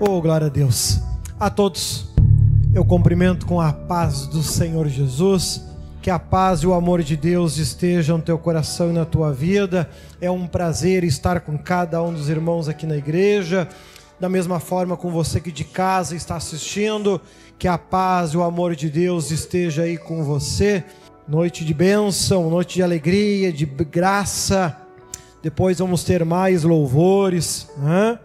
Oh, glória a Deus. A todos, eu cumprimento com a paz do Senhor Jesus. Que a paz e o amor de Deus estejam no teu coração e na tua vida. É um prazer estar com cada um dos irmãos aqui na igreja. Da mesma forma com você que de casa está assistindo, que a paz e o amor de Deus esteja aí com você. Noite de bênção, noite de alegria, de graça. Depois vamos ter mais louvores. Né?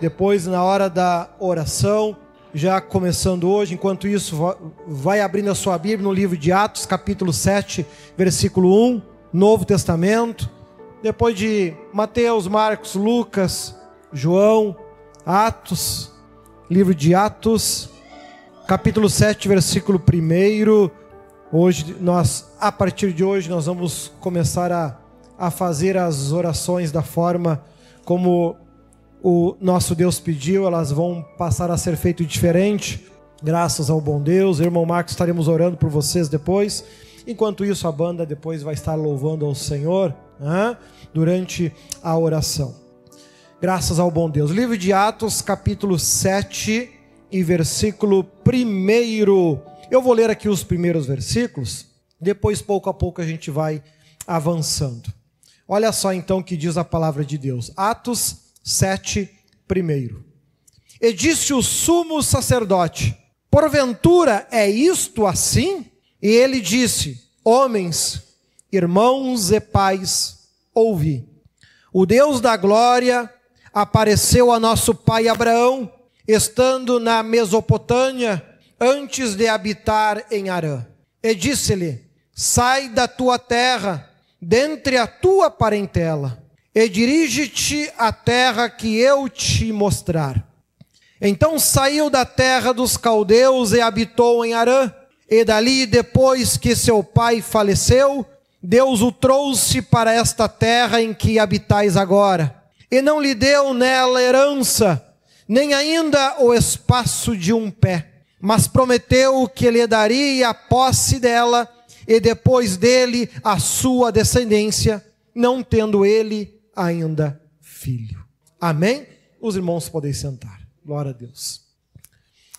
Depois, na hora da oração, já começando hoje, enquanto isso, vai abrindo a sua Bíblia no livro de Atos, capítulo 7, versículo 1, Novo Testamento. Depois de Mateus, Marcos, Lucas, João, Atos, livro de Atos, capítulo 7, versículo 1. Hoje, nós, a partir de hoje, nós vamos começar a, a fazer as orações da forma como o nosso Deus pediu, elas vão passar a ser feito diferente, graças ao bom Deus. Irmão Marcos, estaremos orando por vocês depois. Enquanto isso, a banda depois vai estar louvando ao Senhor né, durante a oração. Graças ao bom Deus. Livro de Atos, capítulo 7 e versículo 1. Eu vou ler aqui os primeiros versículos, depois, pouco a pouco, a gente vai avançando. Olha só então o que diz a palavra de Deus. Atos 7, primeiro. E disse o sumo sacerdote: Porventura é isto assim? E ele disse: Homens, irmãos e pais, ouvi. O Deus da glória apareceu a nosso pai Abraão, estando na Mesopotâmia, antes de habitar em Arã. E disse-lhe: Sai da tua terra, dentre a tua parentela e dirige-te à terra que eu te mostrar. Então saiu da terra dos caldeus e habitou em Arã, e dali, depois que seu pai faleceu, Deus o trouxe para esta terra em que habitais agora, e não lhe deu nela herança, nem ainda o espaço de um pé, mas prometeu que lhe daria a posse dela, e depois dele a sua descendência, não tendo ele ainda filho. Amém? Os irmãos podem sentar. Glória a Deus.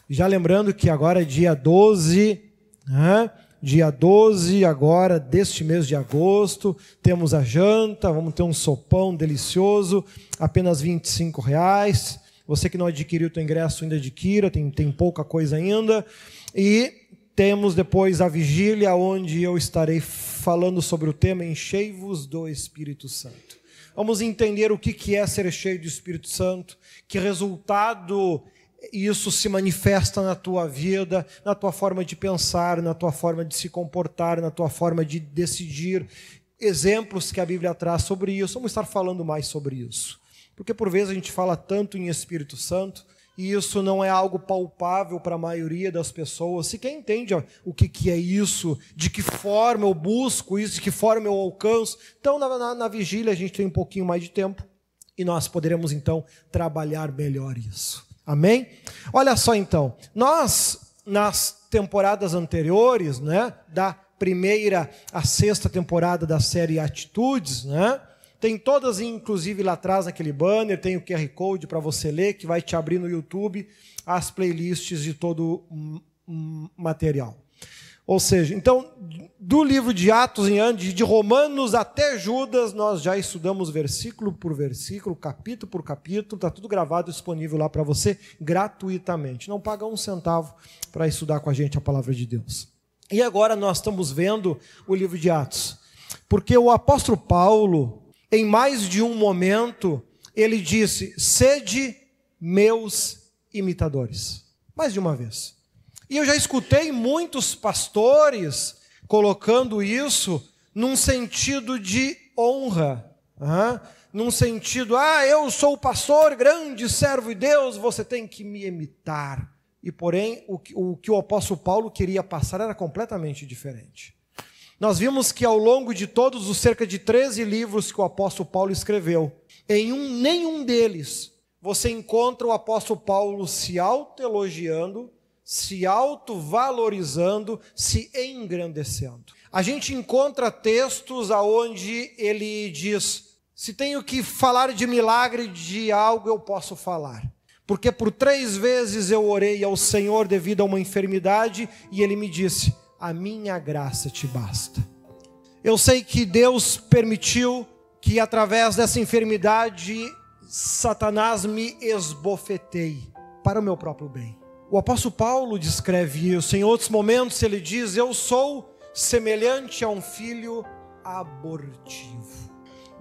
Já lembrando que agora é dia 12, né? dia 12 agora deste mês de agosto, temos a janta, vamos ter um sopão delicioso, apenas 25 reais. Você que não adquiriu o ingresso ainda adquira, tem, tem pouca coisa ainda. E temos depois a vigília, onde eu estarei falando sobre o tema Enchei-vos do Espírito Santo. Vamos entender o que é ser cheio do Espírito Santo, que resultado isso se manifesta na tua vida, na tua forma de pensar, na tua forma de se comportar, na tua forma de decidir. Exemplos que a Bíblia traz sobre isso. Vamos estar falando mais sobre isso. Porque por vezes a gente fala tanto em Espírito Santo, e isso não é algo palpável para a maioria das pessoas. Se quem entende o que, que é isso, de que forma eu busco isso, de que forma eu alcanço. Então, na, na, na vigília, a gente tem um pouquinho mais de tempo e nós poderemos então trabalhar melhor isso. Amém? Olha só então, nós nas temporadas anteriores, né, da primeira à sexta temporada da série Atitudes, né, tem todas, inclusive lá atrás naquele banner, tem o QR Code para você ler, que vai te abrir no YouTube as playlists de todo o material. Ou seja, então, do livro de Atos em diante, de Romanos até Judas, nós já estudamos versículo por versículo, capítulo por capítulo, está tudo gravado disponível lá para você gratuitamente. Não paga um centavo para estudar com a gente a palavra de Deus. E agora nós estamos vendo o livro de Atos, porque o apóstolo Paulo, em mais de um momento, ele disse: Sede meus imitadores. Mais de uma vez. E eu já escutei muitos pastores colocando isso num sentido de honra, num sentido, ah, eu sou o pastor, grande servo de Deus, você tem que me imitar. E porém, o que o, que o apóstolo Paulo queria passar era completamente diferente. Nós vimos que ao longo de todos os cerca de 13 livros que o apóstolo Paulo escreveu, em um, nenhum deles você encontra o apóstolo Paulo se autoelogiando, se autovalorizando, se engrandecendo. A gente encontra textos aonde ele diz: se tenho que falar de milagre de algo, eu posso falar. porque por três vezes eu orei ao Senhor devido a uma enfermidade e ele me disse: A minha graça te basta. Eu sei que Deus permitiu que através dessa enfermidade Satanás me esbofeteie para o meu próprio bem. O apóstolo Paulo descreve isso. Em outros momentos ele diz: Eu sou semelhante a um filho abortivo.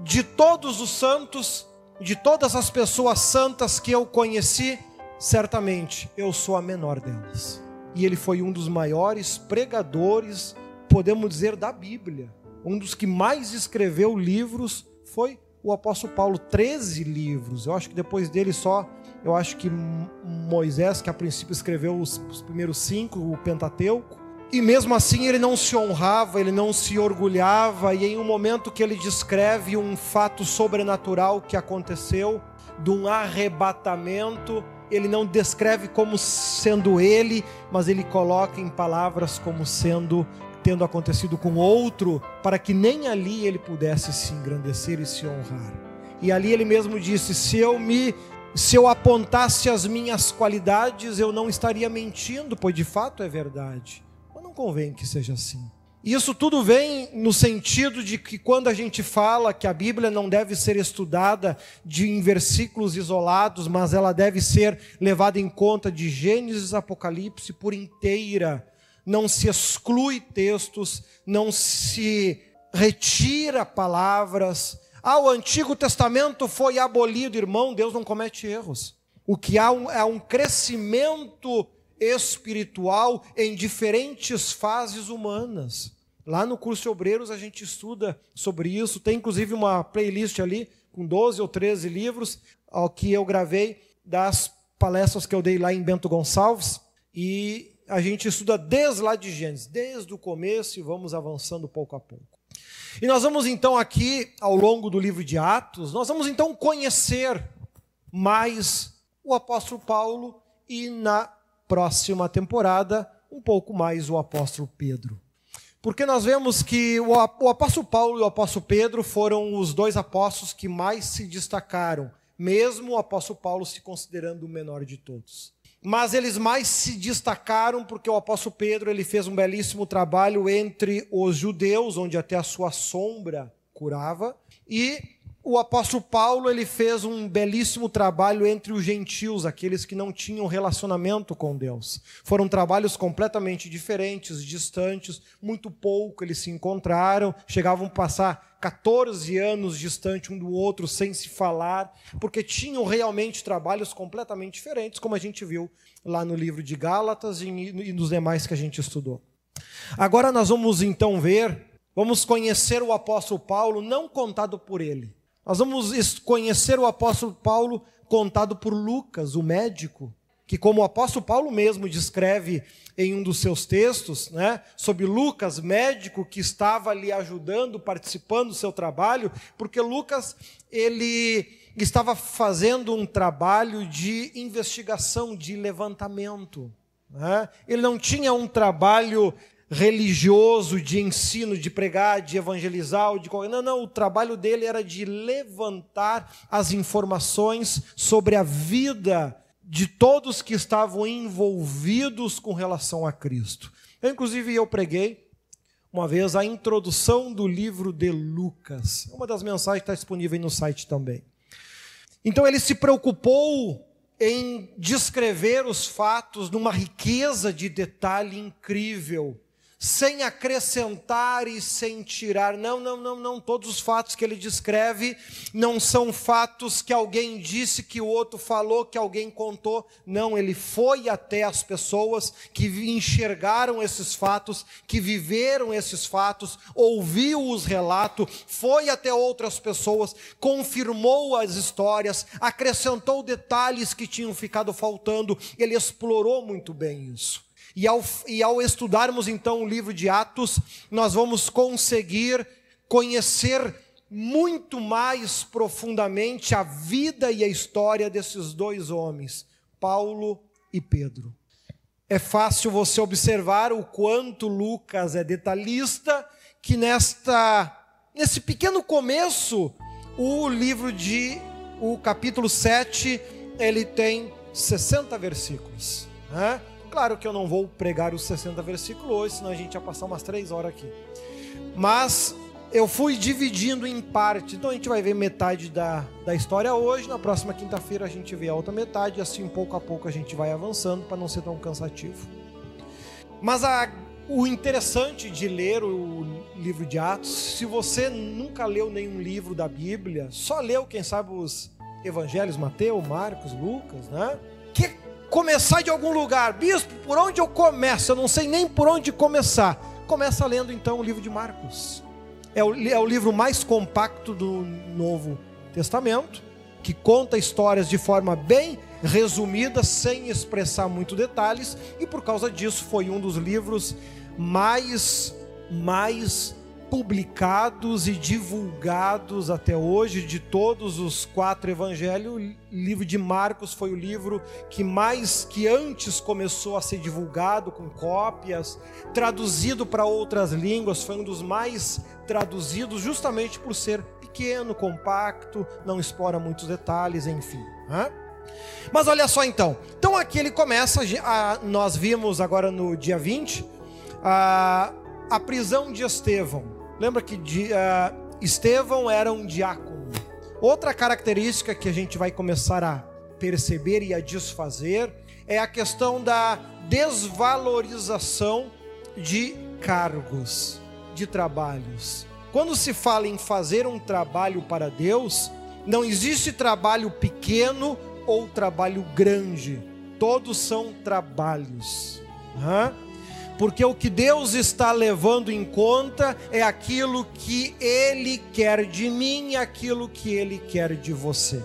De todos os santos, de todas as pessoas santas que eu conheci, certamente eu sou a menor delas. E ele foi um dos maiores pregadores, podemos dizer, da Bíblia. Um dos que mais escreveu livros foi o apóstolo Paulo, 13 livros. Eu acho que depois dele só, eu acho que Moisés, que a princípio escreveu os, os primeiros cinco, o Pentateuco. E mesmo assim ele não se honrava, ele não se orgulhava, e em um momento que ele descreve um fato sobrenatural que aconteceu, de um arrebatamento, ele não descreve como sendo ele, mas ele coloca em palavras como sendo tendo acontecido com outro, para que nem ali ele pudesse se engrandecer e se honrar. E ali ele mesmo disse: se eu me se eu apontasse as minhas qualidades, eu não estaria mentindo, pois de fato é verdade convém que seja assim. Isso tudo vem no sentido de que quando a gente fala que a Bíblia não deve ser estudada de em versículos isolados, mas ela deve ser levada em conta de Gênesis Apocalipse por inteira, não se exclui textos, não se retira palavras. Ah, o Antigo Testamento foi abolido, irmão, Deus não comete erros. O que há é um crescimento espiritual em diferentes fases humanas. Lá no curso de obreiros a gente estuda sobre isso, tem inclusive uma playlist ali com 12 ou 13 livros ao que eu gravei das palestras que eu dei lá em Bento Gonçalves e a gente estuda desde lá de Gênesis, desde o começo e vamos avançando pouco a pouco. E nós vamos então aqui, ao longo do livro de Atos, nós vamos então conhecer mais o apóstolo Paulo e na próxima temporada, um pouco mais o apóstolo Pedro. Porque nós vemos que o apóstolo Paulo e o apóstolo Pedro foram os dois apóstolos que mais se destacaram, mesmo o apóstolo Paulo se considerando o menor de todos. Mas eles mais se destacaram porque o apóstolo Pedro ele fez um belíssimo trabalho entre os judeus, onde até a sua sombra curava, e o apóstolo Paulo ele fez um belíssimo trabalho entre os gentios, aqueles que não tinham relacionamento com Deus. Foram trabalhos completamente diferentes, distantes, muito pouco eles se encontraram, chegavam a passar 14 anos distante um do outro sem se falar, porque tinham realmente trabalhos completamente diferentes, como a gente viu lá no livro de Gálatas e nos demais que a gente estudou. Agora nós vamos então ver, vamos conhecer o apóstolo Paulo não contado por ele, nós vamos conhecer o apóstolo Paulo contado por Lucas, o médico, que como o apóstolo Paulo mesmo descreve em um dos seus textos, né, sobre Lucas, médico que estava ali ajudando, participando do seu trabalho, porque Lucas ele estava fazendo um trabalho de investigação, de levantamento. Né? Ele não tinha um trabalho religioso de ensino, de pregar, de evangelizar, de não, não, o trabalho dele era de levantar as informações sobre a vida de todos que estavam envolvidos com relação a Cristo. Eu, inclusive, eu preguei uma vez a introdução do livro de Lucas. Uma das mensagens está disponível no site também. Então ele se preocupou em descrever os fatos numa riqueza de detalhe incrível sem acrescentar e sem tirar. Não, não, não, não. Todos os fatos que ele descreve não são fatos que alguém disse, que o outro falou, que alguém contou. Não, ele foi até as pessoas que enxergaram esses fatos, que viveram esses fatos, ouviu os relatos, foi até outras pessoas, confirmou as histórias, acrescentou detalhes que tinham ficado faltando. Ele explorou muito bem isso. E ao, e ao estudarmos então o livro de Atos, nós vamos conseguir conhecer muito mais profundamente a vida e a história desses dois homens, Paulo e Pedro. É fácil você observar o quanto Lucas é detalhista, que nesta nesse pequeno começo, o livro de o capítulo 7, ele tem 60 versículos. Né? Claro que eu não vou pregar os 60 versículos hoje, senão a gente ia passar umas três horas aqui. Mas eu fui dividindo em parte. Então a gente vai ver metade da, da história hoje. Na próxima quinta-feira a gente vê a outra metade. Assim, pouco a pouco, a gente vai avançando para não ser tão cansativo. Mas a, o interessante de ler o livro de Atos, se você nunca leu nenhum livro da Bíblia, só leu, quem sabe, os evangelhos, Mateus, Marcos, Lucas, né? Que começar de algum lugar. Bispo, por onde eu começo? Eu não sei nem por onde começar. Começa lendo então o livro de Marcos é o, é o livro mais compacto do Novo Testamento, que conta histórias de forma bem resumida, sem expressar muito detalhes, e por causa disso foi um dos livros mais mais publicados e divulgados até hoje de todos os quatro evangelhos. O livro de Marcos foi o livro que mais que antes começou a ser divulgado com cópias, traduzido para outras línguas, foi um dos mais traduzidos justamente por ser pequeno, compacto, não explora muitos detalhes, enfim. Né? Mas olha só então. Então aqui ele começa, a, nós vimos agora no dia 20, a, a prisão de Estevão. Lembra que uh, Estevão era um diácono. Outra característica que a gente vai começar a perceber e a desfazer é a questão da desvalorização de cargos, de trabalhos. Quando se fala em fazer um trabalho para Deus, não existe trabalho pequeno ou trabalho grande, todos são trabalhos. Uhum porque o que Deus está levando em conta é aquilo que Ele quer de mim e aquilo que Ele quer de você.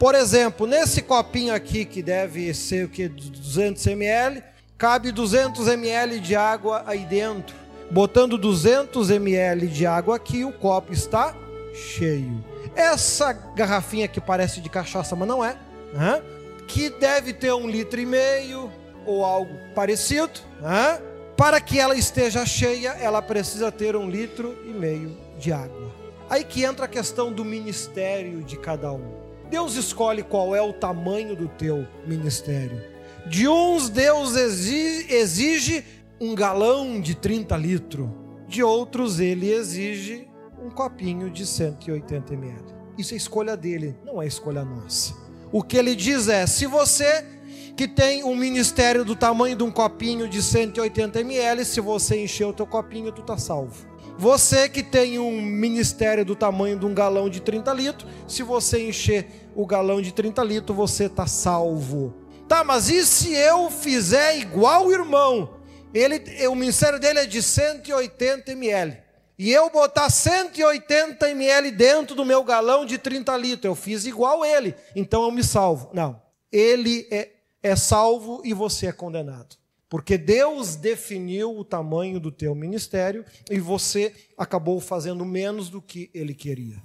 Por exemplo, nesse copinho aqui, que deve ser o que? 200 ml, cabe 200 ml de água aí dentro. Botando 200 ml de água aqui, o copo está cheio. Essa garrafinha que parece de cachaça, mas não é, né? que deve ter um litro e meio ou algo parecido, né? Para que ela esteja cheia, ela precisa ter um litro e meio de água. Aí que entra a questão do ministério de cada um. Deus escolhe qual é o tamanho do teu ministério. De uns, Deus exige um galão de 30 litros. De outros, ele exige um copinho de 180 ml. Isso é escolha dele, não é escolha nossa. O que ele diz é: se você que tem um ministério do tamanho de um copinho de 180 ml, se você encher o teu copinho, tu tá salvo. Você que tem um ministério do tamanho de um galão de 30 litros, se você encher o galão de 30 litros, você tá salvo. Tá, mas e se eu fizer igual o irmão? Ele, o ministério dele é de 180 ml. E eu botar 180 ml dentro do meu galão de 30 litros, eu fiz igual ele, então eu me salvo. Não. Ele é é salvo e você é condenado. Porque Deus definiu o tamanho do teu ministério e você acabou fazendo menos do que ele queria.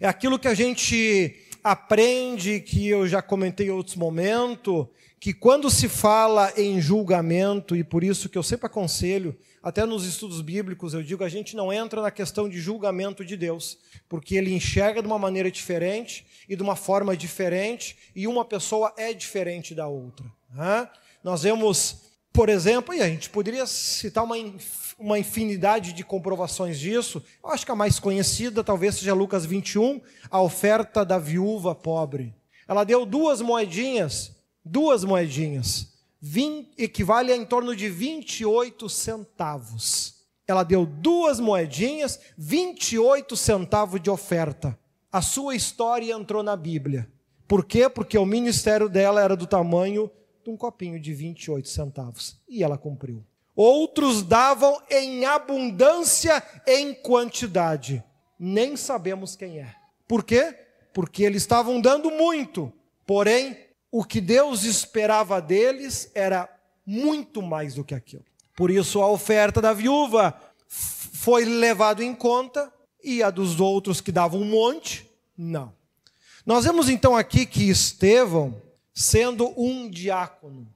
É aquilo que a gente aprende, que eu já comentei em outros momentos, que quando se fala em julgamento, e por isso que eu sempre aconselho, até nos estudos bíblicos eu digo, a gente não entra na questão de julgamento de Deus, porque ele enxerga de uma maneira diferente e de uma forma diferente, e uma pessoa é diferente da outra. Né? Nós vemos, por exemplo, e a gente poderia citar uma, uma infinidade de comprovações disso, eu acho que a mais conhecida talvez seja Lucas 21, a oferta da viúva pobre. Ela deu duas moedinhas, duas moedinhas, 20, equivale a em torno de 28 centavos. Ela deu duas moedinhas, 28 centavos de oferta. A sua história entrou na Bíblia. Por quê? Porque o ministério dela era do tamanho de um copinho de 28 centavos. E ela cumpriu. Outros davam em abundância, em quantidade. Nem sabemos quem é. Por quê? Porque eles estavam dando muito, porém o que Deus esperava deles era muito mais do que aquilo. Por isso a oferta da viúva foi levada em conta e a dos outros que davam um monte, não. Nós vemos então aqui que Estevão, sendo um diácono,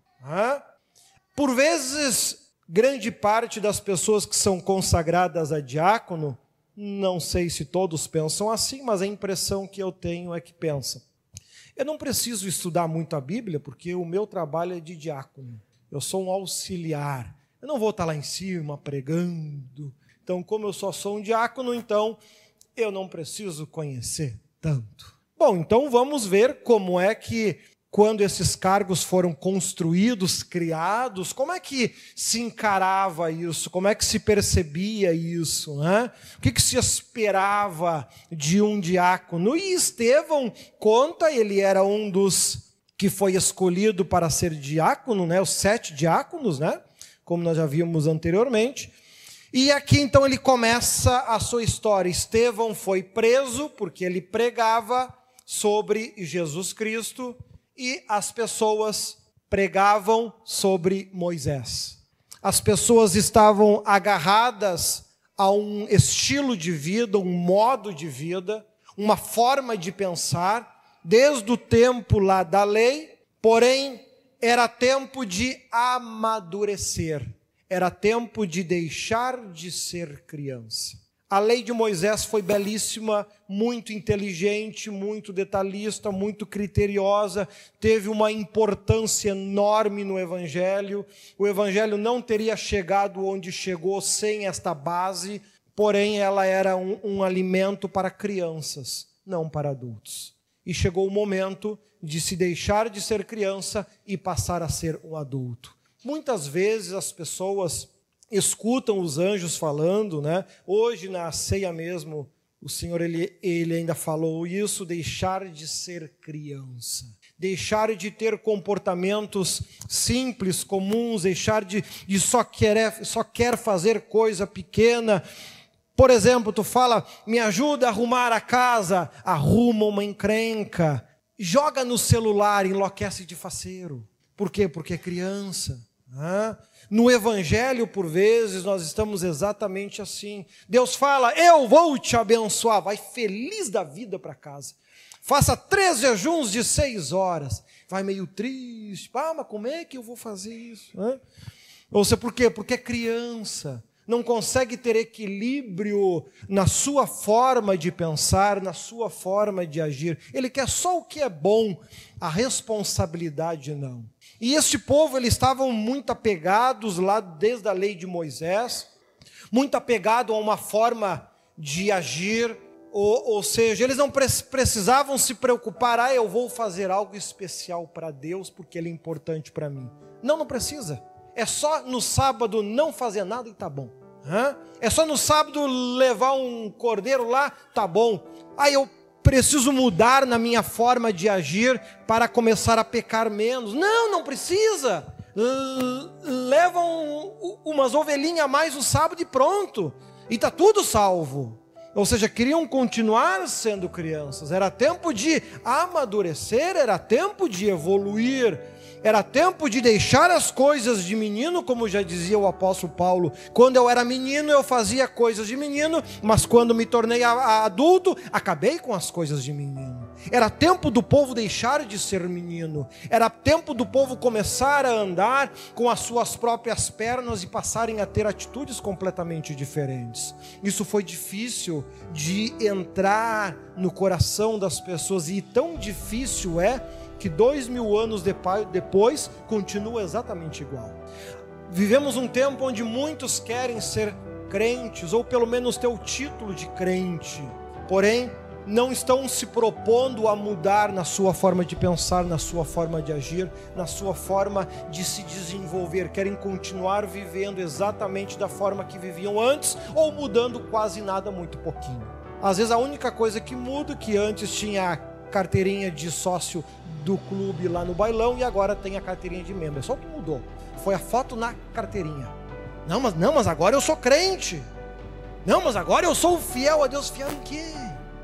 por vezes grande parte das pessoas que são consagradas a diácono, não sei se todos pensam assim, mas a impressão que eu tenho é que pensam Eu não preciso estudar muito a Bíblia, porque o meu trabalho é de diácono. Eu sou um auxiliar. Eu não vou estar lá em cima pregando. Então, como eu só sou um diácono, então eu não preciso conhecer tanto. Bom, então vamos ver como é que quando esses cargos foram construídos, criados, como é que se encarava isso? Como é que se percebia isso? Né? O que, que se esperava de um diácono? E Estevão conta, ele era um dos que foi escolhido para ser diácono, né? os sete diáconos, né? como nós já vimos anteriormente. E aqui então ele começa a sua história. Estevão foi preso porque ele pregava sobre Jesus Cristo e as pessoas pregavam sobre Moisés. As pessoas estavam agarradas a um estilo de vida, um modo de vida, uma forma de pensar, desde o tempo lá da lei, porém era tempo de amadurecer, era tempo de deixar de ser criança. A lei de Moisés foi belíssima, muito inteligente, muito detalhista, muito criteriosa, teve uma importância enorme no Evangelho. O Evangelho não teria chegado onde chegou sem esta base, porém ela era um, um alimento para crianças, não para adultos. E chegou o momento de se deixar de ser criança e passar a ser um adulto. Muitas vezes as pessoas escutam os anjos falando, né? Hoje na ceia mesmo, o Senhor ele, ele ainda falou isso, deixar de ser criança. Deixar de ter comportamentos simples, comuns, deixar de, de só, querer, só quer fazer coisa pequena. Por exemplo, tu fala, me ajuda a arrumar a casa, arruma uma encrenca, joga no celular, enlouquece de faceiro. Por quê? Porque é criança. No Evangelho, por vezes, nós estamos exatamente assim. Deus fala: Eu vou te abençoar. Vai feliz da vida para casa. Faça três jejuns de seis horas. Vai meio triste. Ah, mas como é que eu vou fazer isso? Ou seja, por quê? Porque é criança. Não consegue ter equilíbrio na sua forma de pensar, na sua forma de agir. Ele quer só o que é bom, a responsabilidade não. E este povo, eles estavam muito apegados lá desde a lei de Moisés, muito apegado a uma forma de agir, ou, ou seja, eles não precisavam se preocupar, ah, eu vou fazer algo especial para Deus porque ele é importante para mim. Não, não precisa. É só no sábado não fazer nada e tá bom. É só no sábado levar um cordeiro lá, tá bom. Ah, eu preciso mudar na minha forma de agir para começar a pecar menos. Não, não precisa. Levam umas ovelhinhas a mais no sábado e pronto. E está tudo salvo. Ou seja, queriam continuar sendo crianças. Era tempo de amadurecer, era tempo de evoluir era tempo de deixar as coisas de menino, como já dizia o apóstolo Paulo. Quando eu era menino, eu fazia coisas de menino, mas quando me tornei adulto, acabei com as coisas de menino. Era tempo do povo deixar de ser menino. Era tempo do povo começar a andar com as suas próprias pernas e passarem a ter atitudes completamente diferentes. Isso foi difícil de entrar no coração das pessoas, e tão difícil é que dois mil anos depois continua exatamente igual. Vivemos um tempo onde muitos querem ser crentes, ou pelo menos ter o título de crente, porém não estão se propondo a mudar na sua forma de pensar, na sua forma de agir, na sua forma de se desenvolver, querem continuar vivendo exatamente da forma que viviam antes, ou mudando quase nada, muito pouquinho. Às vezes a única coisa que muda, que antes tinha a carteirinha de sócio do clube lá no bailão e agora tem a carteirinha de membro. É só o que mudou. Foi a foto na carteirinha. Não, mas não, mas agora eu sou crente. Não, mas agora eu sou fiel a Deus. Fiel em quê?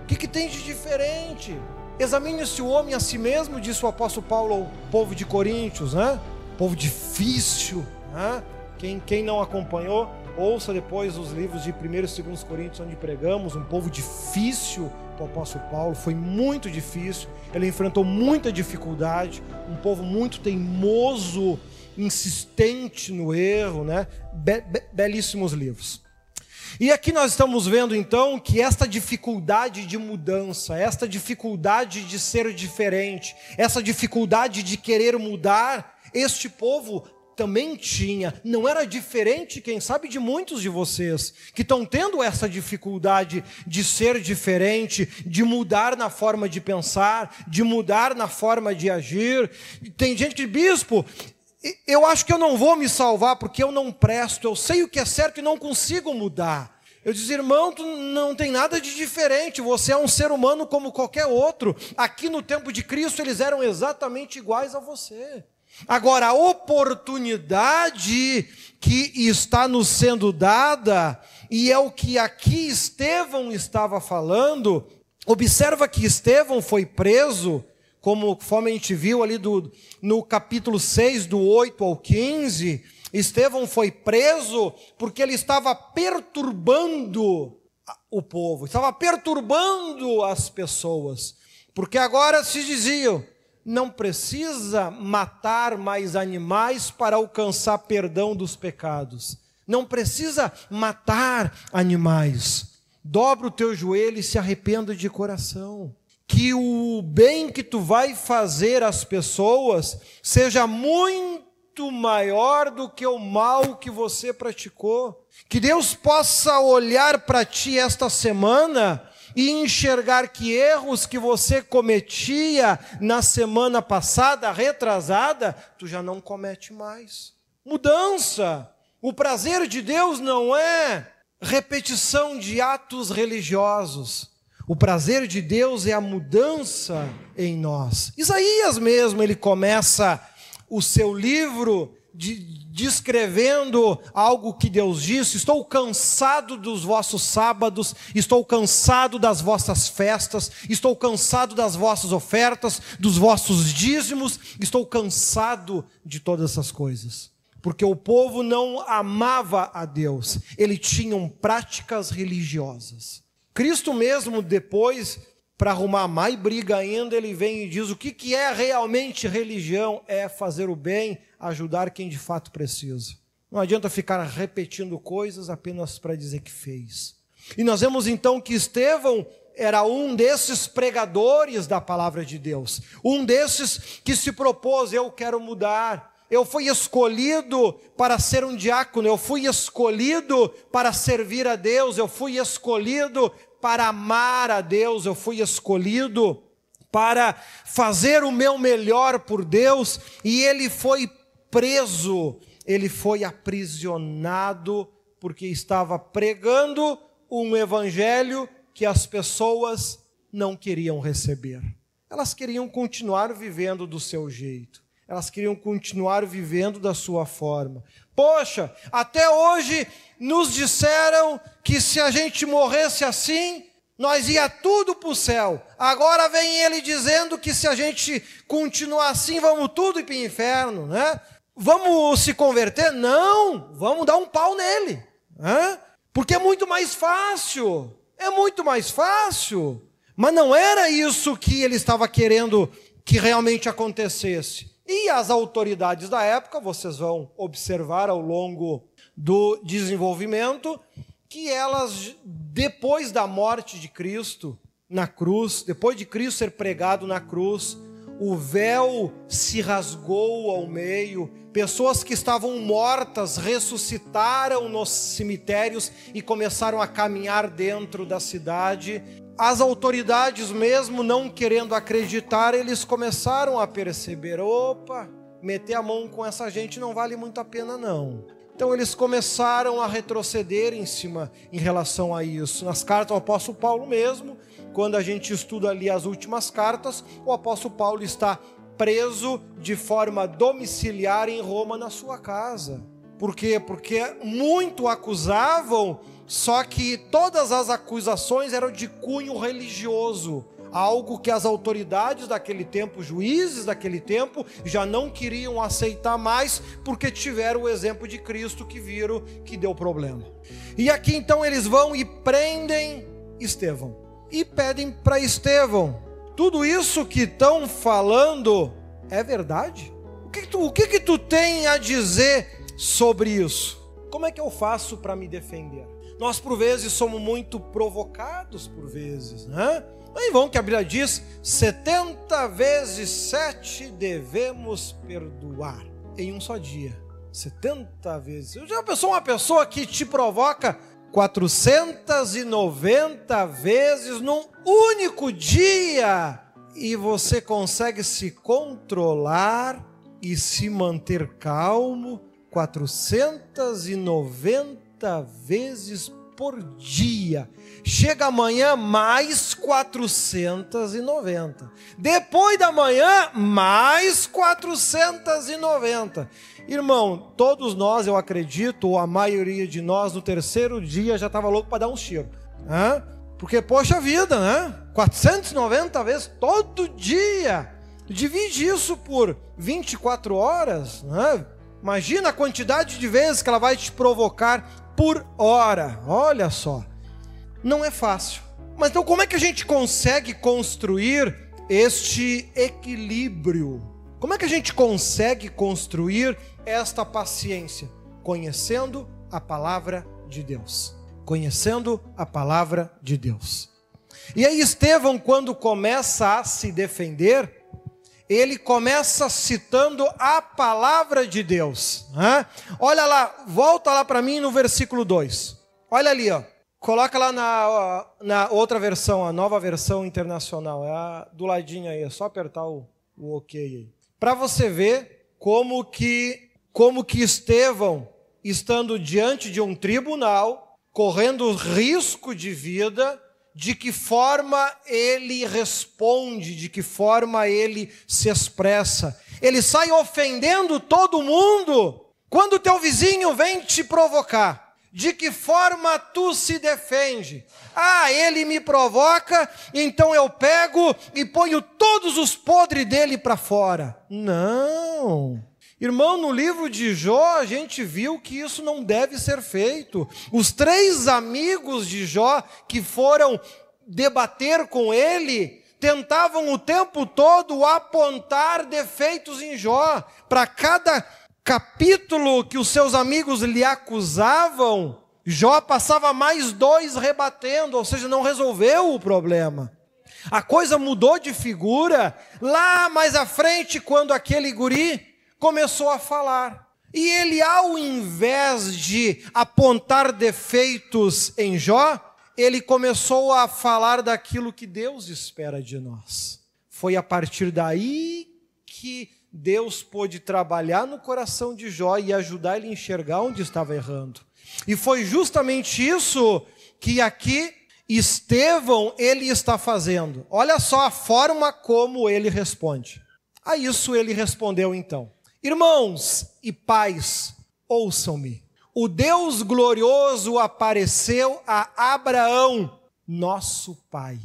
O que, que tem de diferente? Examine-se o homem a si mesmo, disse o apóstolo Paulo ao povo de Coríntios, né? Povo difícil, né? Quem, quem não acompanhou, ouça depois os livros de 1 e 2 Coríntios, onde pregamos, um povo difícil para o apóstolo Paulo, foi muito difícil, ele enfrentou muita dificuldade, um povo muito teimoso, insistente no erro, né? Be belíssimos livros. E aqui nós estamos vendo então que esta dificuldade de mudança, esta dificuldade de ser diferente, essa dificuldade de querer mudar, este povo também tinha. Não era diferente, quem sabe, de muitos de vocês que estão tendo essa dificuldade de ser diferente, de mudar na forma de pensar, de mudar na forma de agir. Tem gente que, bispo, eu acho que eu não vou me salvar porque eu não presto, eu sei o que é certo e não consigo mudar. Eu disse, irmão, tu não tem nada de diferente, você é um ser humano como qualquer outro. Aqui no tempo de Cristo eles eram exatamente iguais a você. Agora, a oportunidade que está nos sendo dada, e é o que aqui Estevão estava falando, observa que Estevão foi preso como conforme a gente viu ali do, no capítulo 6, do 8 ao 15, Estevão foi preso porque ele estava perturbando o povo, estava perturbando as pessoas, porque agora se diziam, não precisa matar mais animais para alcançar perdão dos pecados, não precisa matar animais, dobra o teu joelho e se arrependa de coração. Que o bem que tu vai fazer às pessoas seja muito maior do que o mal que você praticou. Que Deus possa olhar para ti esta semana e enxergar que erros que você cometia na semana passada, retrasada, tu já não comete mais. Mudança. O prazer de Deus não é repetição de atos religiosos. O prazer de Deus é a mudança em nós. Isaías mesmo, ele começa o seu livro de, descrevendo algo que Deus disse: Estou cansado dos vossos sábados, estou cansado das vossas festas, estou cansado das vossas ofertas, dos vossos dízimos, estou cansado de todas essas coisas. Porque o povo não amava a Deus, eles tinham práticas religiosas. Cristo mesmo, depois, para arrumar mais briga ainda, ele vem e diz: o que, que é realmente religião? É fazer o bem, ajudar quem de fato precisa. Não adianta ficar repetindo coisas apenas para dizer que fez. E nós vemos então que Estevão era um desses pregadores da palavra de Deus, um desses que se propôs: eu quero mudar, eu fui escolhido para ser um diácono, eu fui escolhido para servir a Deus, eu fui escolhido para amar a Deus, eu fui escolhido para fazer o meu melhor por Deus, e ele foi preso, ele foi aprisionado, porque estava pregando um evangelho que as pessoas não queriam receber. Elas queriam continuar vivendo do seu jeito elas queriam continuar vivendo da sua forma. Poxa, até hoje nos disseram que se a gente morresse assim, nós ia tudo para o céu. Agora vem ele dizendo que se a gente continuar assim, vamos tudo para o inferno, né? Vamos se converter? Não, vamos dar um pau nele, né? porque é muito mais fácil. É muito mais fácil. Mas não era isso que ele estava querendo que realmente acontecesse. E as autoridades da época, vocês vão observar ao longo do desenvolvimento, que elas, depois da morte de Cristo na cruz, depois de Cristo ser pregado na cruz, o véu se rasgou ao meio, pessoas que estavam mortas ressuscitaram nos cemitérios e começaram a caminhar dentro da cidade, as autoridades, mesmo não querendo acreditar, eles começaram a perceber: opa, meter a mão com essa gente não vale muito a pena, não. Então eles começaram a retroceder em cima em relação a isso. Nas cartas do apóstolo Paulo mesmo, quando a gente estuda ali as últimas cartas, o apóstolo Paulo está preso de forma domiciliar em Roma na sua casa. Por quê? Porque muito acusavam só que todas as acusações eram de cunho religioso, algo que as autoridades daquele tempo, juízes daquele tempo, já não queriam aceitar mais, porque tiveram o exemplo de Cristo que viram que deu problema. E aqui então eles vão e prendem Estevão e pedem para Estevão: tudo isso que estão falando é verdade? O que, que tu, o que, que tu tem a dizer sobre isso? Como é que eu faço para me defender? Nós, por vezes, somos muito provocados, por vezes, né? Aí vão que a Bíblia diz: 70 vezes 7 devemos perdoar em um só dia. 70 vezes. Eu já pensou uma pessoa que te provoca 490 vezes num único dia e você consegue se controlar e se manter calmo 490 vezes por dia. Chega amanhã mais 490. Depois da manhã mais 490. Irmão, todos nós, eu acredito, ou a maioria de nós, no terceiro dia já estava louco para dar um tiro. Hã? Porque, poxa vida, né? 490 vezes todo dia. Divide isso por 24 horas, né? Imagina a quantidade de vezes que ela vai te provocar por hora. Olha só. Não é fácil. Mas então como é que a gente consegue construir este equilíbrio? Como é que a gente consegue construir esta paciência? Conhecendo a palavra de Deus. Conhecendo a palavra de Deus. E aí, Estevão, quando começa a se defender, ele começa citando a palavra de Deus. Né? Olha lá, volta lá para mim no versículo 2. Olha ali, ó. Coloca lá na, na outra versão, a nova versão internacional. É a, do ladinho aí, é só apertar o, o OK aí. Para você ver como que, como que Estevão, estando diante de um tribunal, correndo risco de vida, de que forma ele responde, de que forma ele se expressa. Ele sai ofendendo todo mundo. Quando teu vizinho vem te provocar, de que forma tu se defende? Ah, ele me provoca, então eu pego e ponho todos os podres dele para fora. Não. Irmão, no livro de Jó, a gente viu que isso não deve ser feito. Os três amigos de Jó que foram debater com ele, tentavam o tempo todo apontar defeitos em Jó. Para cada capítulo que os seus amigos lhe acusavam, Jó passava mais dois rebatendo, ou seja, não resolveu o problema. A coisa mudou de figura lá mais à frente, quando aquele guri começou a falar. E ele, ao invés de apontar defeitos em Jó, ele começou a falar daquilo que Deus espera de nós. Foi a partir daí que Deus pôde trabalhar no coração de Jó e ajudar ele a enxergar onde estava errando. E foi justamente isso que aqui Estevão ele está fazendo. Olha só a forma como ele responde. A isso ele respondeu então: Irmãos e pais, ouçam-me. O Deus glorioso apareceu a Abraão, nosso pai.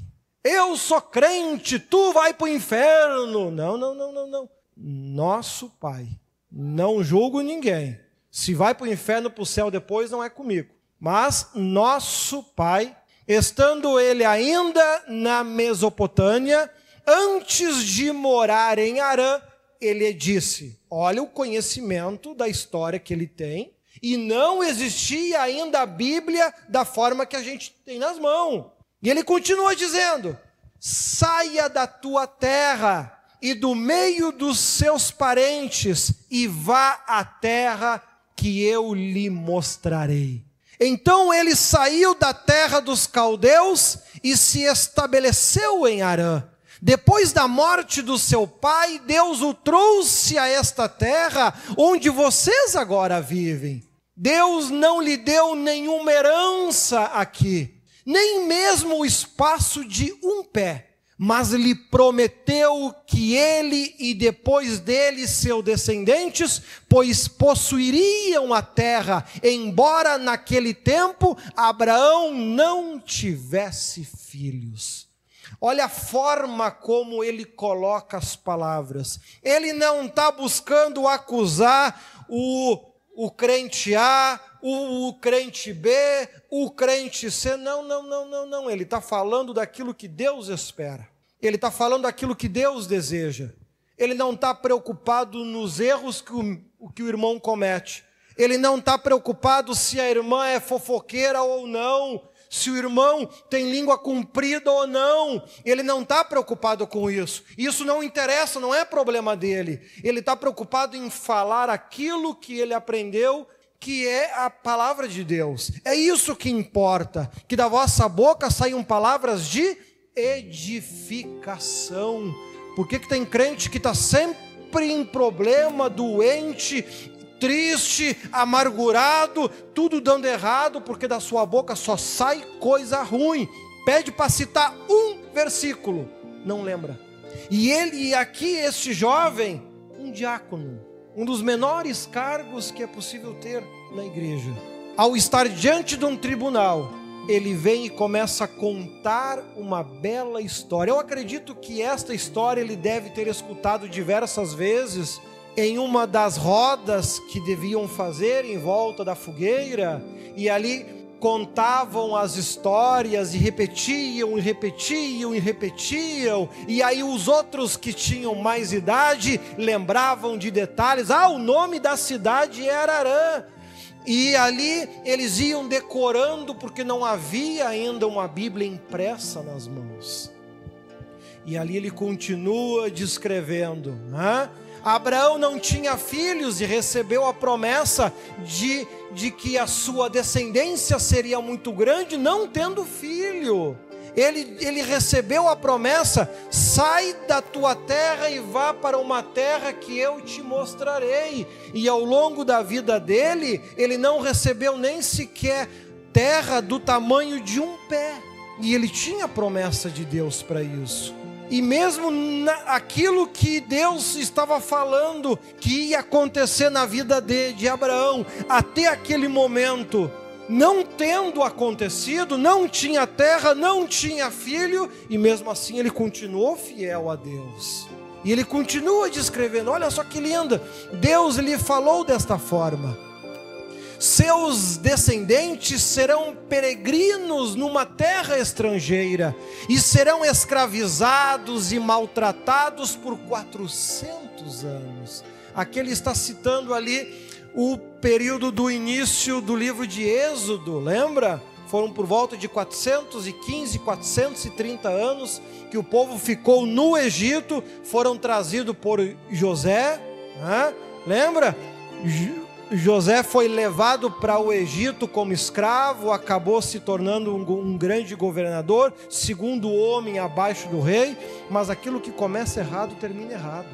Eu sou crente, tu vai para o inferno. Não, não, não, não, não. Nosso pai. Não julgo ninguém. Se vai para o inferno, para o céu depois, não é comigo. Mas nosso pai, estando ele ainda na Mesopotâmia, antes de morar em Arã, ele disse: Olha o conhecimento da história que ele tem, e não existia ainda a Bíblia da forma que a gente tem nas mãos. E ele continua dizendo: Saia da tua terra e do meio dos seus parentes e vá à terra que eu lhe mostrarei. Então ele saiu da terra dos caldeus e se estabeleceu em Arã. Depois da morte do seu pai, Deus o trouxe a esta terra onde vocês agora vivem. Deus não lhe deu nenhuma herança aqui, nem mesmo o espaço de um pé, mas lhe prometeu que ele e depois dele seus descendentes, pois possuiriam a terra, embora naquele tempo Abraão não tivesse filhos. Olha a forma como ele coloca as palavras. Ele não está buscando acusar o, o crente A, o, o crente B, o crente C. Não, não, não, não, não. Ele está falando daquilo que Deus espera. Ele está falando daquilo que Deus deseja. Ele não está preocupado nos erros que o, que o irmão comete. Ele não está preocupado se a irmã é fofoqueira ou não, se o irmão tem língua comprida ou não. Ele não está preocupado com isso. Isso não interessa, não é problema dele. Ele está preocupado em falar aquilo que ele aprendeu, que é a palavra de Deus. É isso que importa. Que da vossa boca saiam palavras de edificação. Por que, que tem crente que está sempre em problema, doente, triste, amargurado, tudo dando errado, porque da sua boca só sai coisa ruim. Pede para citar um versículo, não lembra. E ele, aqui, este jovem, um diácono, um dos menores cargos que é possível ter na igreja. Ao estar diante de um tribunal, ele vem e começa a contar uma bela história. Eu acredito que esta história ele deve ter escutado diversas vezes em uma das rodas que deviam fazer em volta da fogueira, e ali contavam as histórias e repetiam e repetiam e repetiam, e aí os outros que tinham mais idade lembravam de detalhes. Ah, o nome da cidade é Ararã. E ali eles iam decorando, porque não havia ainda uma Bíblia impressa nas mãos. E ali ele continua descrevendo, né? Abraão não tinha filhos e recebeu a promessa de, de que a sua descendência seria muito grande, não tendo filho. Ele, ele recebeu a promessa: sai da tua terra e vá para uma terra que eu te mostrarei. E ao longo da vida dele, ele não recebeu nem sequer terra do tamanho de um pé. E ele tinha promessa de Deus para isso. E mesmo aquilo que Deus estava falando que ia acontecer na vida de, de Abraão, até aquele momento, não tendo acontecido, não tinha terra, não tinha filho, e mesmo assim ele continuou fiel a Deus. E ele continua descrevendo: olha só que linda, Deus lhe falou desta forma seus descendentes serão peregrinos numa terra estrangeira e serão escravizados e maltratados por 400 anos. Aqui ele está citando ali o período do início do livro de Êxodo, lembra? Foram por volta de 415, 430 anos que o povo ficou no Egito, foram trazidos por José, né? lembra? José foi levado para o Egito como escravo, acabou se tornando um, um, grande governador, segundo homem abaixo do rei, mas aquilo que começa errado termina errado.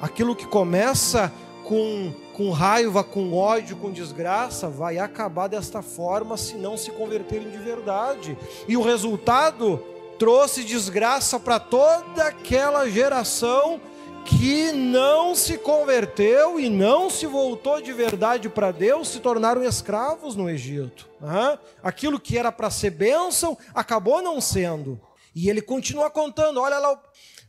Aquilo que começa com, com raiva, com ódio, com desgraça, vai acabar desta forma se não se converterem de verdade. E o resultado trouxe desgraça para toda aquela geração que não se converteu e não se voltou de verdade para Deus se tornaram escravos no Egito. Aquilo que era para ser bênção acabou não sendo. E ele continua contando: olha lá,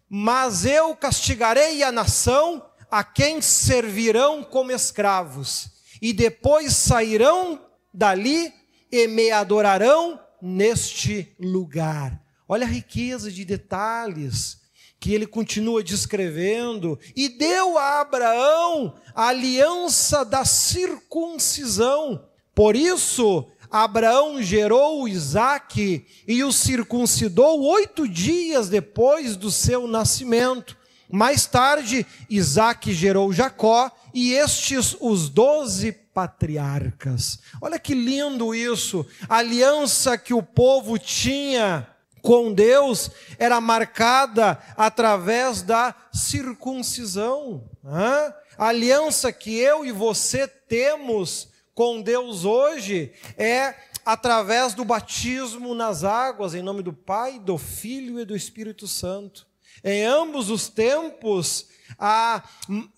mas eu castigarei a nação a quem servirão como escravos, e depois sairão dali e me adorarão neste lugar. Olha a riqueza de detalhes que ele continua descrevendo, e deu a Abraão a aliança da circuncisão. Por isso, Abraão gerou Isaque e o circuncidou oito dias depois do seu nascimento. Mais tarde, Isaque gerou Jacó e estes os doze patriarcas. Olha que lindo isso, a aliança que o povo tinha com Deus era marcada através da circuncisão. A aliança que eu e você temos com Deus hoje é através do batismo nas águas, em nome do Pai, do Filho e do Espírito Santo. Em ambos os tempos, a,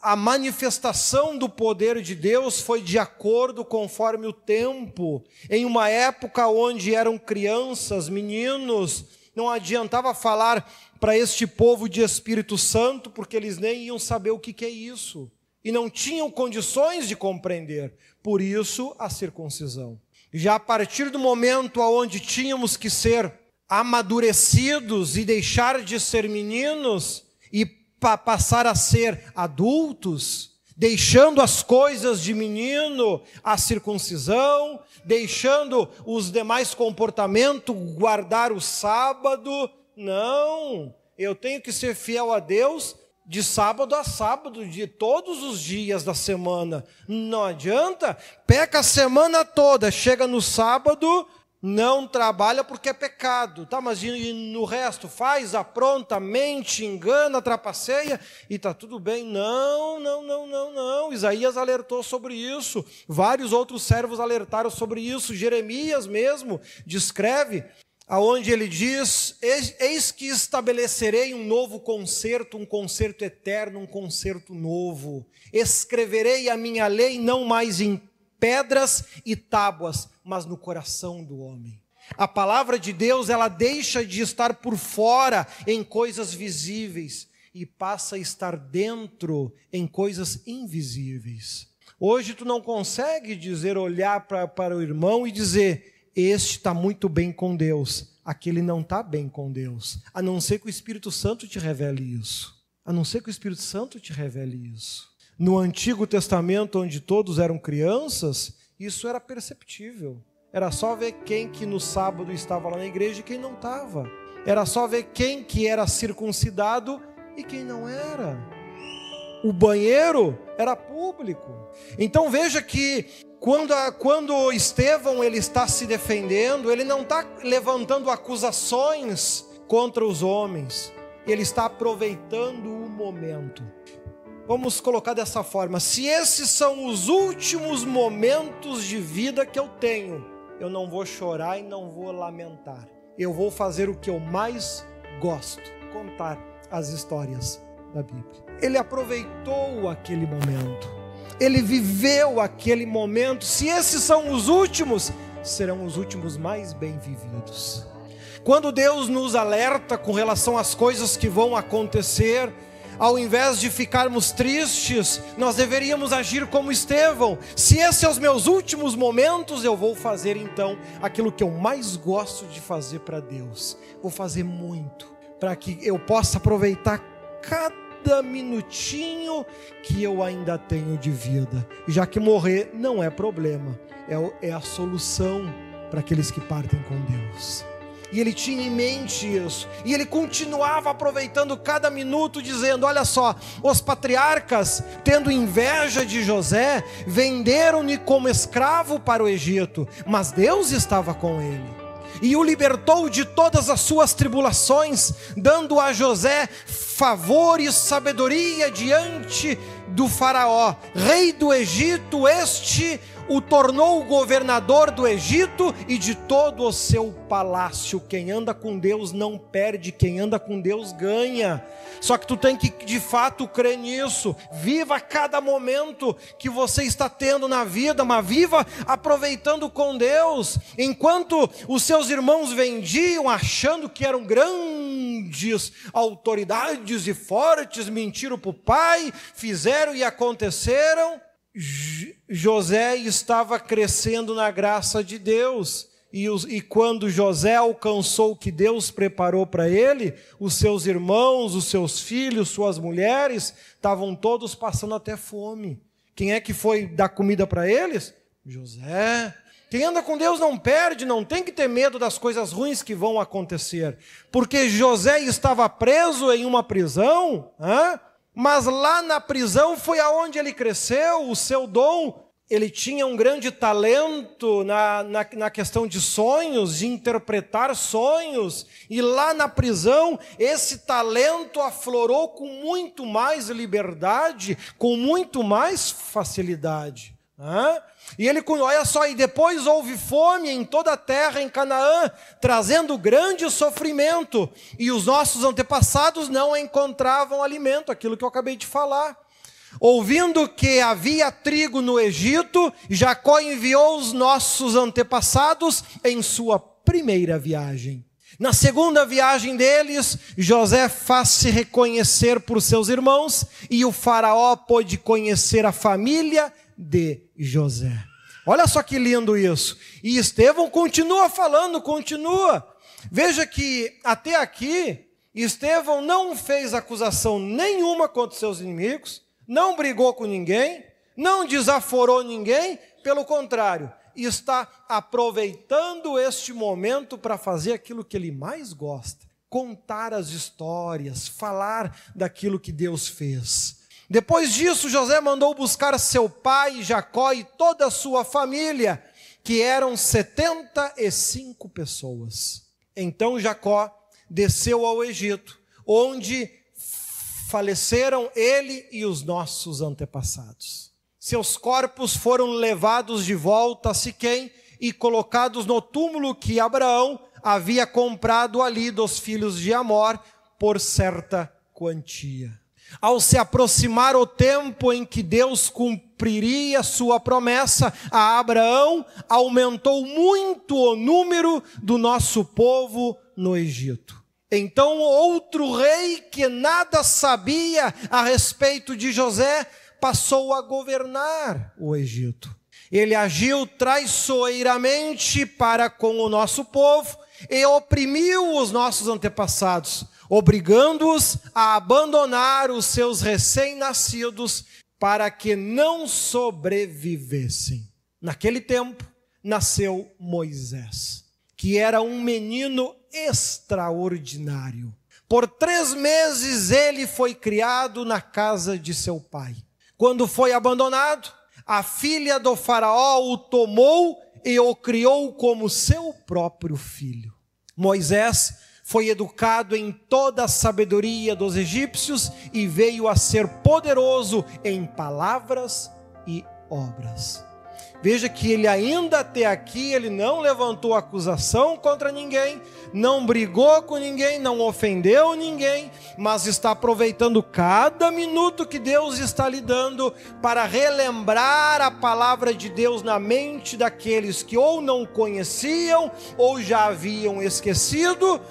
a manifestação do poder de Deus foi de acordo conforme o tempo. Em uma época onde eram crianças, meninos, não adiantava falar para este povo de Espírito Santo, porque eles nem iam saber o que, que é isso. E não tinham condições de compreender. Por isso, a circuncisão. Já a partir do momento onde tínhamos que ser amadurecidos e deixar de ser meninos e pa passar a ser adultos, deixando as coisas de menino, a circuncisão, deixando os demais comportamentos, guardar o sábado. Não, eu tenho que ser fiel a Deus de sábado a sábado, de todos os dias da semana. Não adianta, peca a semana toda, chega no sábado, não trabalha porque é pecado, tá? Mas e no resto faz, apronta, mente, engana, trapaceia e tá tudo bem? Não, não, não, não, não. Isaías alertou sobre isso. Vários outros servos alertaram sobre isso. Jeremias mesmo descreve aonde ele diz: Eis que estabelecerei um novo concerto, um concerto eterno, um concerto novo. Escreverei a minha lei não mais em pedras e tábuas, mas no coração do homem. A palavra de Deus, ela deixa de estar por fora em coisas visíveis e passa a estar dentro em coisas invisíveis. Hoje tu não consegue dizer, olhar pra, para o irmão e dizer: Este está muito bem com Deus, aquele não está bem com Deus, a não ser que o Espírito Santo te revele isso. A não ser que o Espírito Santo te revele isso. No Antigo Testamento, onde todos eram crianças, isso era perceptível. Era só ver quem que no sábado estava lá na igreja e quem não estava. Era só ver quem que era circuncidado e quem não era. O banheiro era público. Então veja que quando, quando Estevão ele está se defendendo, ele não está levantando acusações contra os homens. Ele está aproveitando o momento. Vamos colocar dessa forma: se esses são os últimos momentos de vida que eu tenho, eu não vou chorar e não vou lamentar. Eu vou fazer o que eu mais gosto: contar as histórias da Bíblia. Ele aproveitou aquele momento, ele viveu aquele momento. Se esses são os últimos, serão os últimos mais bem vividos. Quando Deus nos alerta com relação às coisas que vão acontecer, ao invés de ficarmos tristes, nós deveríamos agir como Estevão. Se esses são os meus últimos momentos, eu vou fazer então aquilo que eu mais gosto de fazer para Deus. Vou fazer muito para que eu possa aproveitar cada minutinho que eu ainda tenho de vida. Já que morrer não é problema, é, é a solução para aqueles que partem com Deus. E ele tinha em mente isso. E ele continuava aproveitando cada minuto, dizendo: Olha só, os patriarcas, tendo inveja de José, venderam-no como escravo para o Egito, mas Deus estava com ele e o libertou de todas as suas tribulações, dando a José favor e sabedoria diante do Faraó, rei do Egito, este o tornou governador do Egito e de todo o seu palácio. Quem anda com Deus não perde, quem anda com Deus ganha. Só que tu tem que de fato crer nisso. Viva cada momento que você está tendo na vida, mas viva aproveitando com Deus. Enquanto os seus irmãos vendiam achando que eram grandes autoridades e fortes, mentiram para o pai, fizeram e aconteceram José estava crescendo na graça de Deus. E, os, e, quando José alcançou o que Deus preparou para ele, os seus irmãos, os seus filhos, suas mulheres, estavam todos passando até fome. Quem é que foi dar comida para eles? José. Quem anda com Deus não perde, não tem que ter medo das coisas ruins que vão acontecer. Porque José estava preso em uma prisão, hein? Mas lá na prisão foi aonde ele cresceu, o seu dom. Ele tinha um grande talento na, na, na, questão de sonhos, de interpretar sonhos, e lá na prisão esse talento aflorou com muito mais liberdade, com muito mais facilidade. E ele, olha só, e depois houve fome em toda a terra, em Canaã, trazendo grande sofrimento, e os nossos antepassados não encontravam alimento, aquilo que eu acabei de falar. Ouvindo que havia trigo no Egito, Jacó enviou os nossos antepassados em sua primeira viagem. Na segunda viagem deles, José faz-se reconhecer por seus irmãos e o Faraó pôde conhecer a família de José. Olha só que lindo isso. E Estevão continua falando, continua. Veja que até aqui, Estevão não fez acusação nenhuma contra seus inimigos, não brigou com ninguém, não desaforou ninguém, pelo contrário, está aproveitando este momento para fazer aquilo que ele mais gosta: contar as histórias, falar daquilo que Deus fez. Depois disso, José mandou buscar seu pai Jacó e toda a sua família, que eram 75 pessoas. Então Jacó desceu ao Egito, onde faleceram ele e os nossos antepassados. Seus corpos foram levados de volta a Siquém e colocados no túmulo que Abraão havia comprado ali dos filhos de Amor por certa quantia. Ao se aproximar o tempo em que Deus cumpriria sua promessa a Abraão, aumentou muito o número do nosso povo no Egito. Então, outro rei que nada sabia a respeito de José passou a governar o Egito. Ele agiu traiçoeiramente para com o nosso povo e oprimiu os nossos antepassados obrigando-os a abandonar os seus recém-nascidos para que não sobrevivessem. Naquele tempo, nasceu Moisés, que era um menino extraordinário. Por três meses ele foi criado na casa de seu pai. Quando foi abandonado, a filha do Faraó o tomou e o criou como seu próprio filho. Moisés foi educado em toda a sabedoria dos egípcios e veio a ser poderoso em palavras e obras. Veja que ele ainda até aqui ele não levantou acusação contra ninguém, não brigou com ninguém, não ofendeu ninguém, mas está aproveitando cada minuto que Deus está lhe dando para relembrar a palavra de Deus na mente daqueles que ou não conheciam ou já haviam esquecido,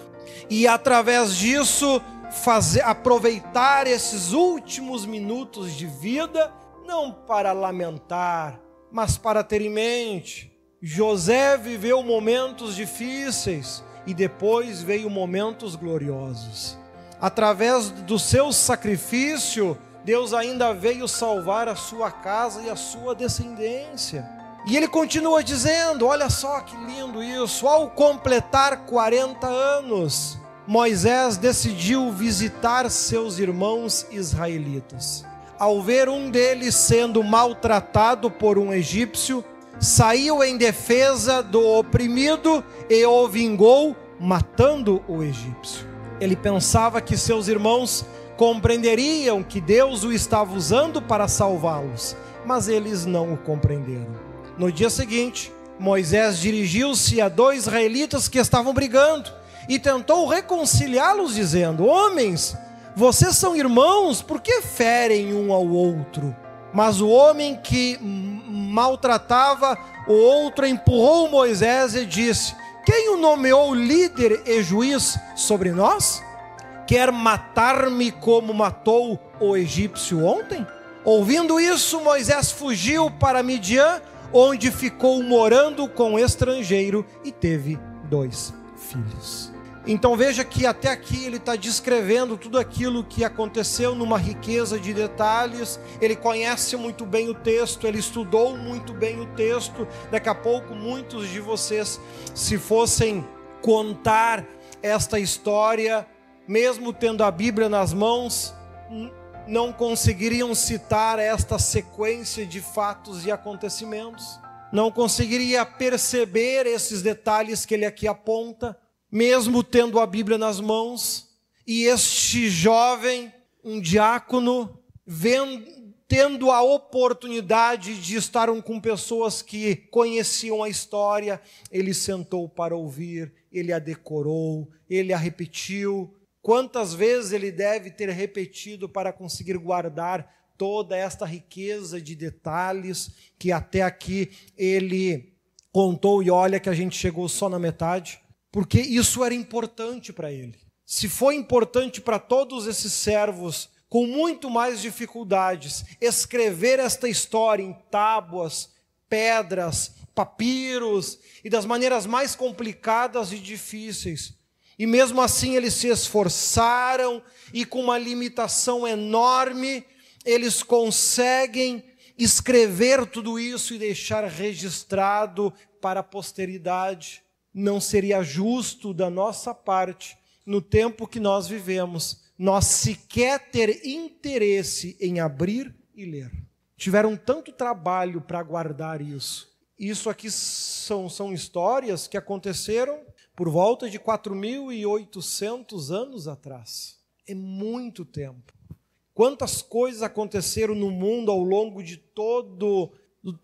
e através disso fazer aproveitar esses últimos minutos de vida não para lamentar, mas para ter em mente. José viveu momentos difíceis e depois veio momentos gloriosos. Através do seu sacrifício, Deus ainda veio salvar a sua casa e a sua descendência. E ele continua dizendo: olha só que lindo isso, ao completar 40 anos, Moisés decidiu visitar seus irmãos israelitas. Ao ver um deles sendo maltratado por um egípcio, saiu em defesa do oprimido e o vingou, matando o egípcio. Ele pensava que seus irmãos compreenderiam que Deus o estava usando para salvá-los, mas eles não o compreenderam. No dia seguinte, Moisés dirigiu-se a dois israelitas que estavam brigando e tentou reconciliá-los, dizendo: Homens, vocês são irmãos, por que ferem um ao outro? Mas o homem que maltratava o outro empurrou Moisés e disse: Quem o nomeou líder e juiz sobre nós? Quer matar-me como matou o egípcio ontem? Ouvindo isso, Moisés fugiu para Midian, onde ficou morando com um estrangeiro e teve dois filhos. Então veja que até aqui ele está descrevendo tudo aquilo que aconteceu numa riqueza de detalhes. Ele conhece muito bem o texto, ele estudou muito bem o texto. Daqui a pouco, muitos de vocês, se fossem contar esta história, mesmo tendo a Bíblia nas mãos, não conseguiriam citar esta sequência de fatos e acontecimentos. Não conseguiria perceber esses detalhes que ele aqui aponta mesmo tendo a Bíblia nas mãos, e este jovem, um diácono, vendo, tendo a oportunidade de estar com pessoas que conheciam a história, ele sentou para ouvir, ele a decorou, ele a repetiu. Quantas vezes ele deve ter repetido para conseguir guardar toda esta riqueza de detalhes que até aqui ele contou, e olha que a gente chegou só na metade porque isso era importante para ele. Se foi importante para todos esses servos, com muito mais dificuldades, escrever esta história em tábuas, pedras, papiros e das maneiras mais complicadas e difíceis. E mesmo assim eles se esforçaram e com uma limitação enorme, eles conseguem escrever tudo isso e deixar registrado para a posteridade. Não seria justo da nossa parte, no tempo que nós vivemos, nós sequer ter interesse em abrir e ler. Tiveram tanto trabalho para guardar isso. Isso aqui são, são histórias que aconteceram por volta de 4.800 anos atrás. É muito tempo. Quantas coisas aconteceram no mundo ao longo de todo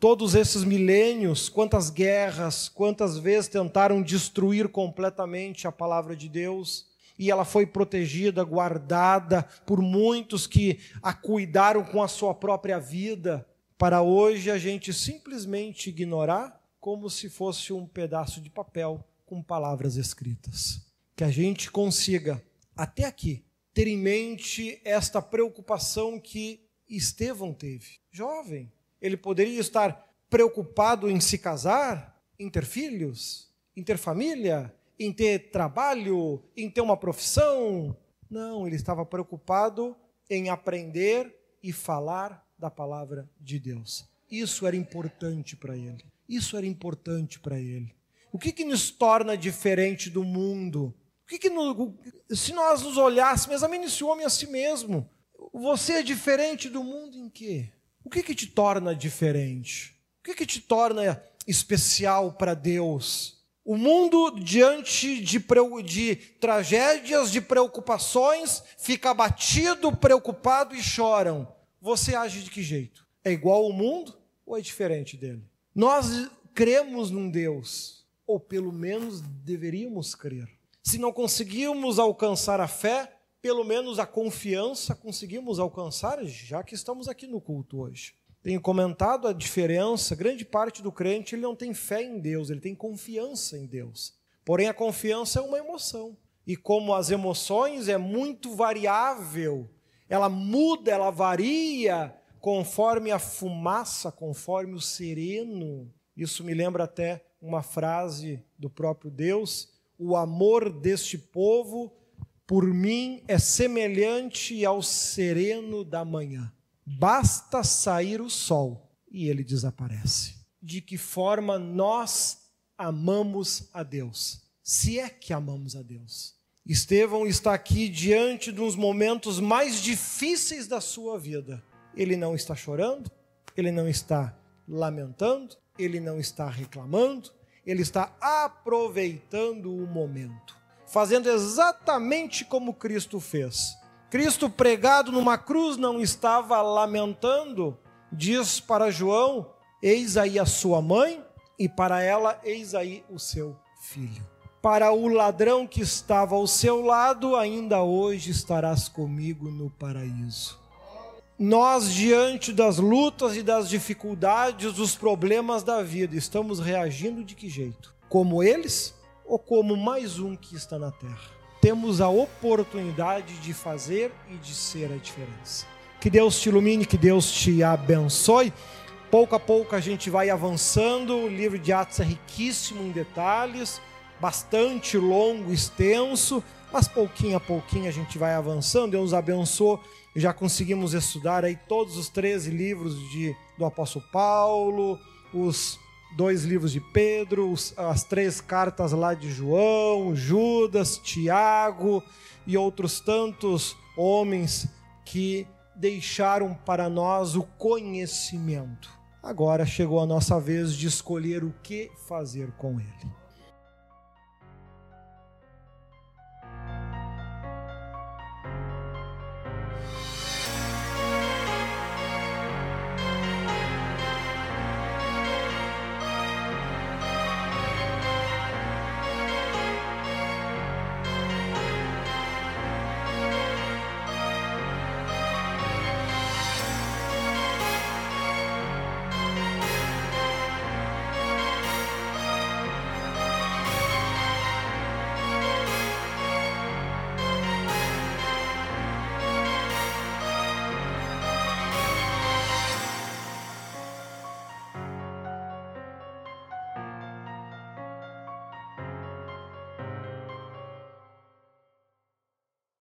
todos esses milênios, quantas guerras, quantas vezes tentaram destruir completamente a palavra de Deus, e ela foi protegida, guardada por muitos que a cuidaram com a sua própria vida, para hoje a gente simplesmente ignorar como se fosse um pedaço de papel com palavras escritas. Que a gente consiga, até aqui, ter em mente esta preocupação que Estevão teve. Jovem, ele poderia estar preocupado em se casar, em ter filhos, em ter família, em ter trabalho, em ter uma profissão. Não, ele estava preocupado em aprender e falar da palavra de Deus. Isso era importante para ele. Isso era importante para ele. O que, que nos torna diferente do mundo? O que, que no, se nós nos olhássemos, examine esse homem a si mesmo. Você é diferente do mundo em quê? O que, que te torna diferente? O que, que te torna especial para Deus? O mundo, diante de, de, tragédias, de preocupações, fica abatido, preocupado e choram. Você age de que jeito? É igual ao mundo ou é diferente dele? Nós cremos num Deus, ou pelo menos deveríamos crer. Se não conseguimos alcançar a fé, pelo menos a confiança conseguimos alcançar, já que estamos aqui no culto hoje. Tenho comentado a diferença, grande parte do crente ele não tem fé em Deus, ele tem confiança em Deus. Porém a confiança é uma emoção. E como as emoções é muito variável, ela muda, ela varia conforme a fumaça, conforme o sereno. Isso me lembra até uma frase do próprio Deus, o amor deste povo por mim é semelhante ao sereno da manhã. Basta sair o sol e ele desaparece. De que forma nós amamos a Deus? Se é que amamos a Deus. Estevão está aqui diante de uns momentos mais difíceis da sua vida. Ele não está chorando, ele não está lamentando, ele não está reclamando, ele está aproveitando o momento, fazendo exatamente como Cristo fez. Cristo pregado numa cruz não estava lamentando, diz para João: Eis aí a sua mãe, e para ela, eis aí o seu filho. Para o ladrão que estava ao seu lado, ainda hoje estarás comigo no paraíso nós, diante das lutas e das dificuldades, dos problemas da vida, estamos reagindo de que jeito? Como eles ou como mais um que está na terra? Temos a oportunidade de fazer e de ser a diferença. Que Deus te ilumine, que Deus te abençoe. Pouco a pouco a gente vai avançando. O livro de Atos é riquíssimo em detalhes, bastante longo, extenso, mas pouquinho a pouquinho a gente vai avançando. Deus abençoe já conseguimos estudar aí todos os 13 livros de, do apóstolo Paulo, os dois livros de Pedro, as três cartas lá de João, Judas, Tiago e outros tantos homens que deixaram para nós o conhecimento. Agora chegou a nossa vez de escolher o que fazer com ele.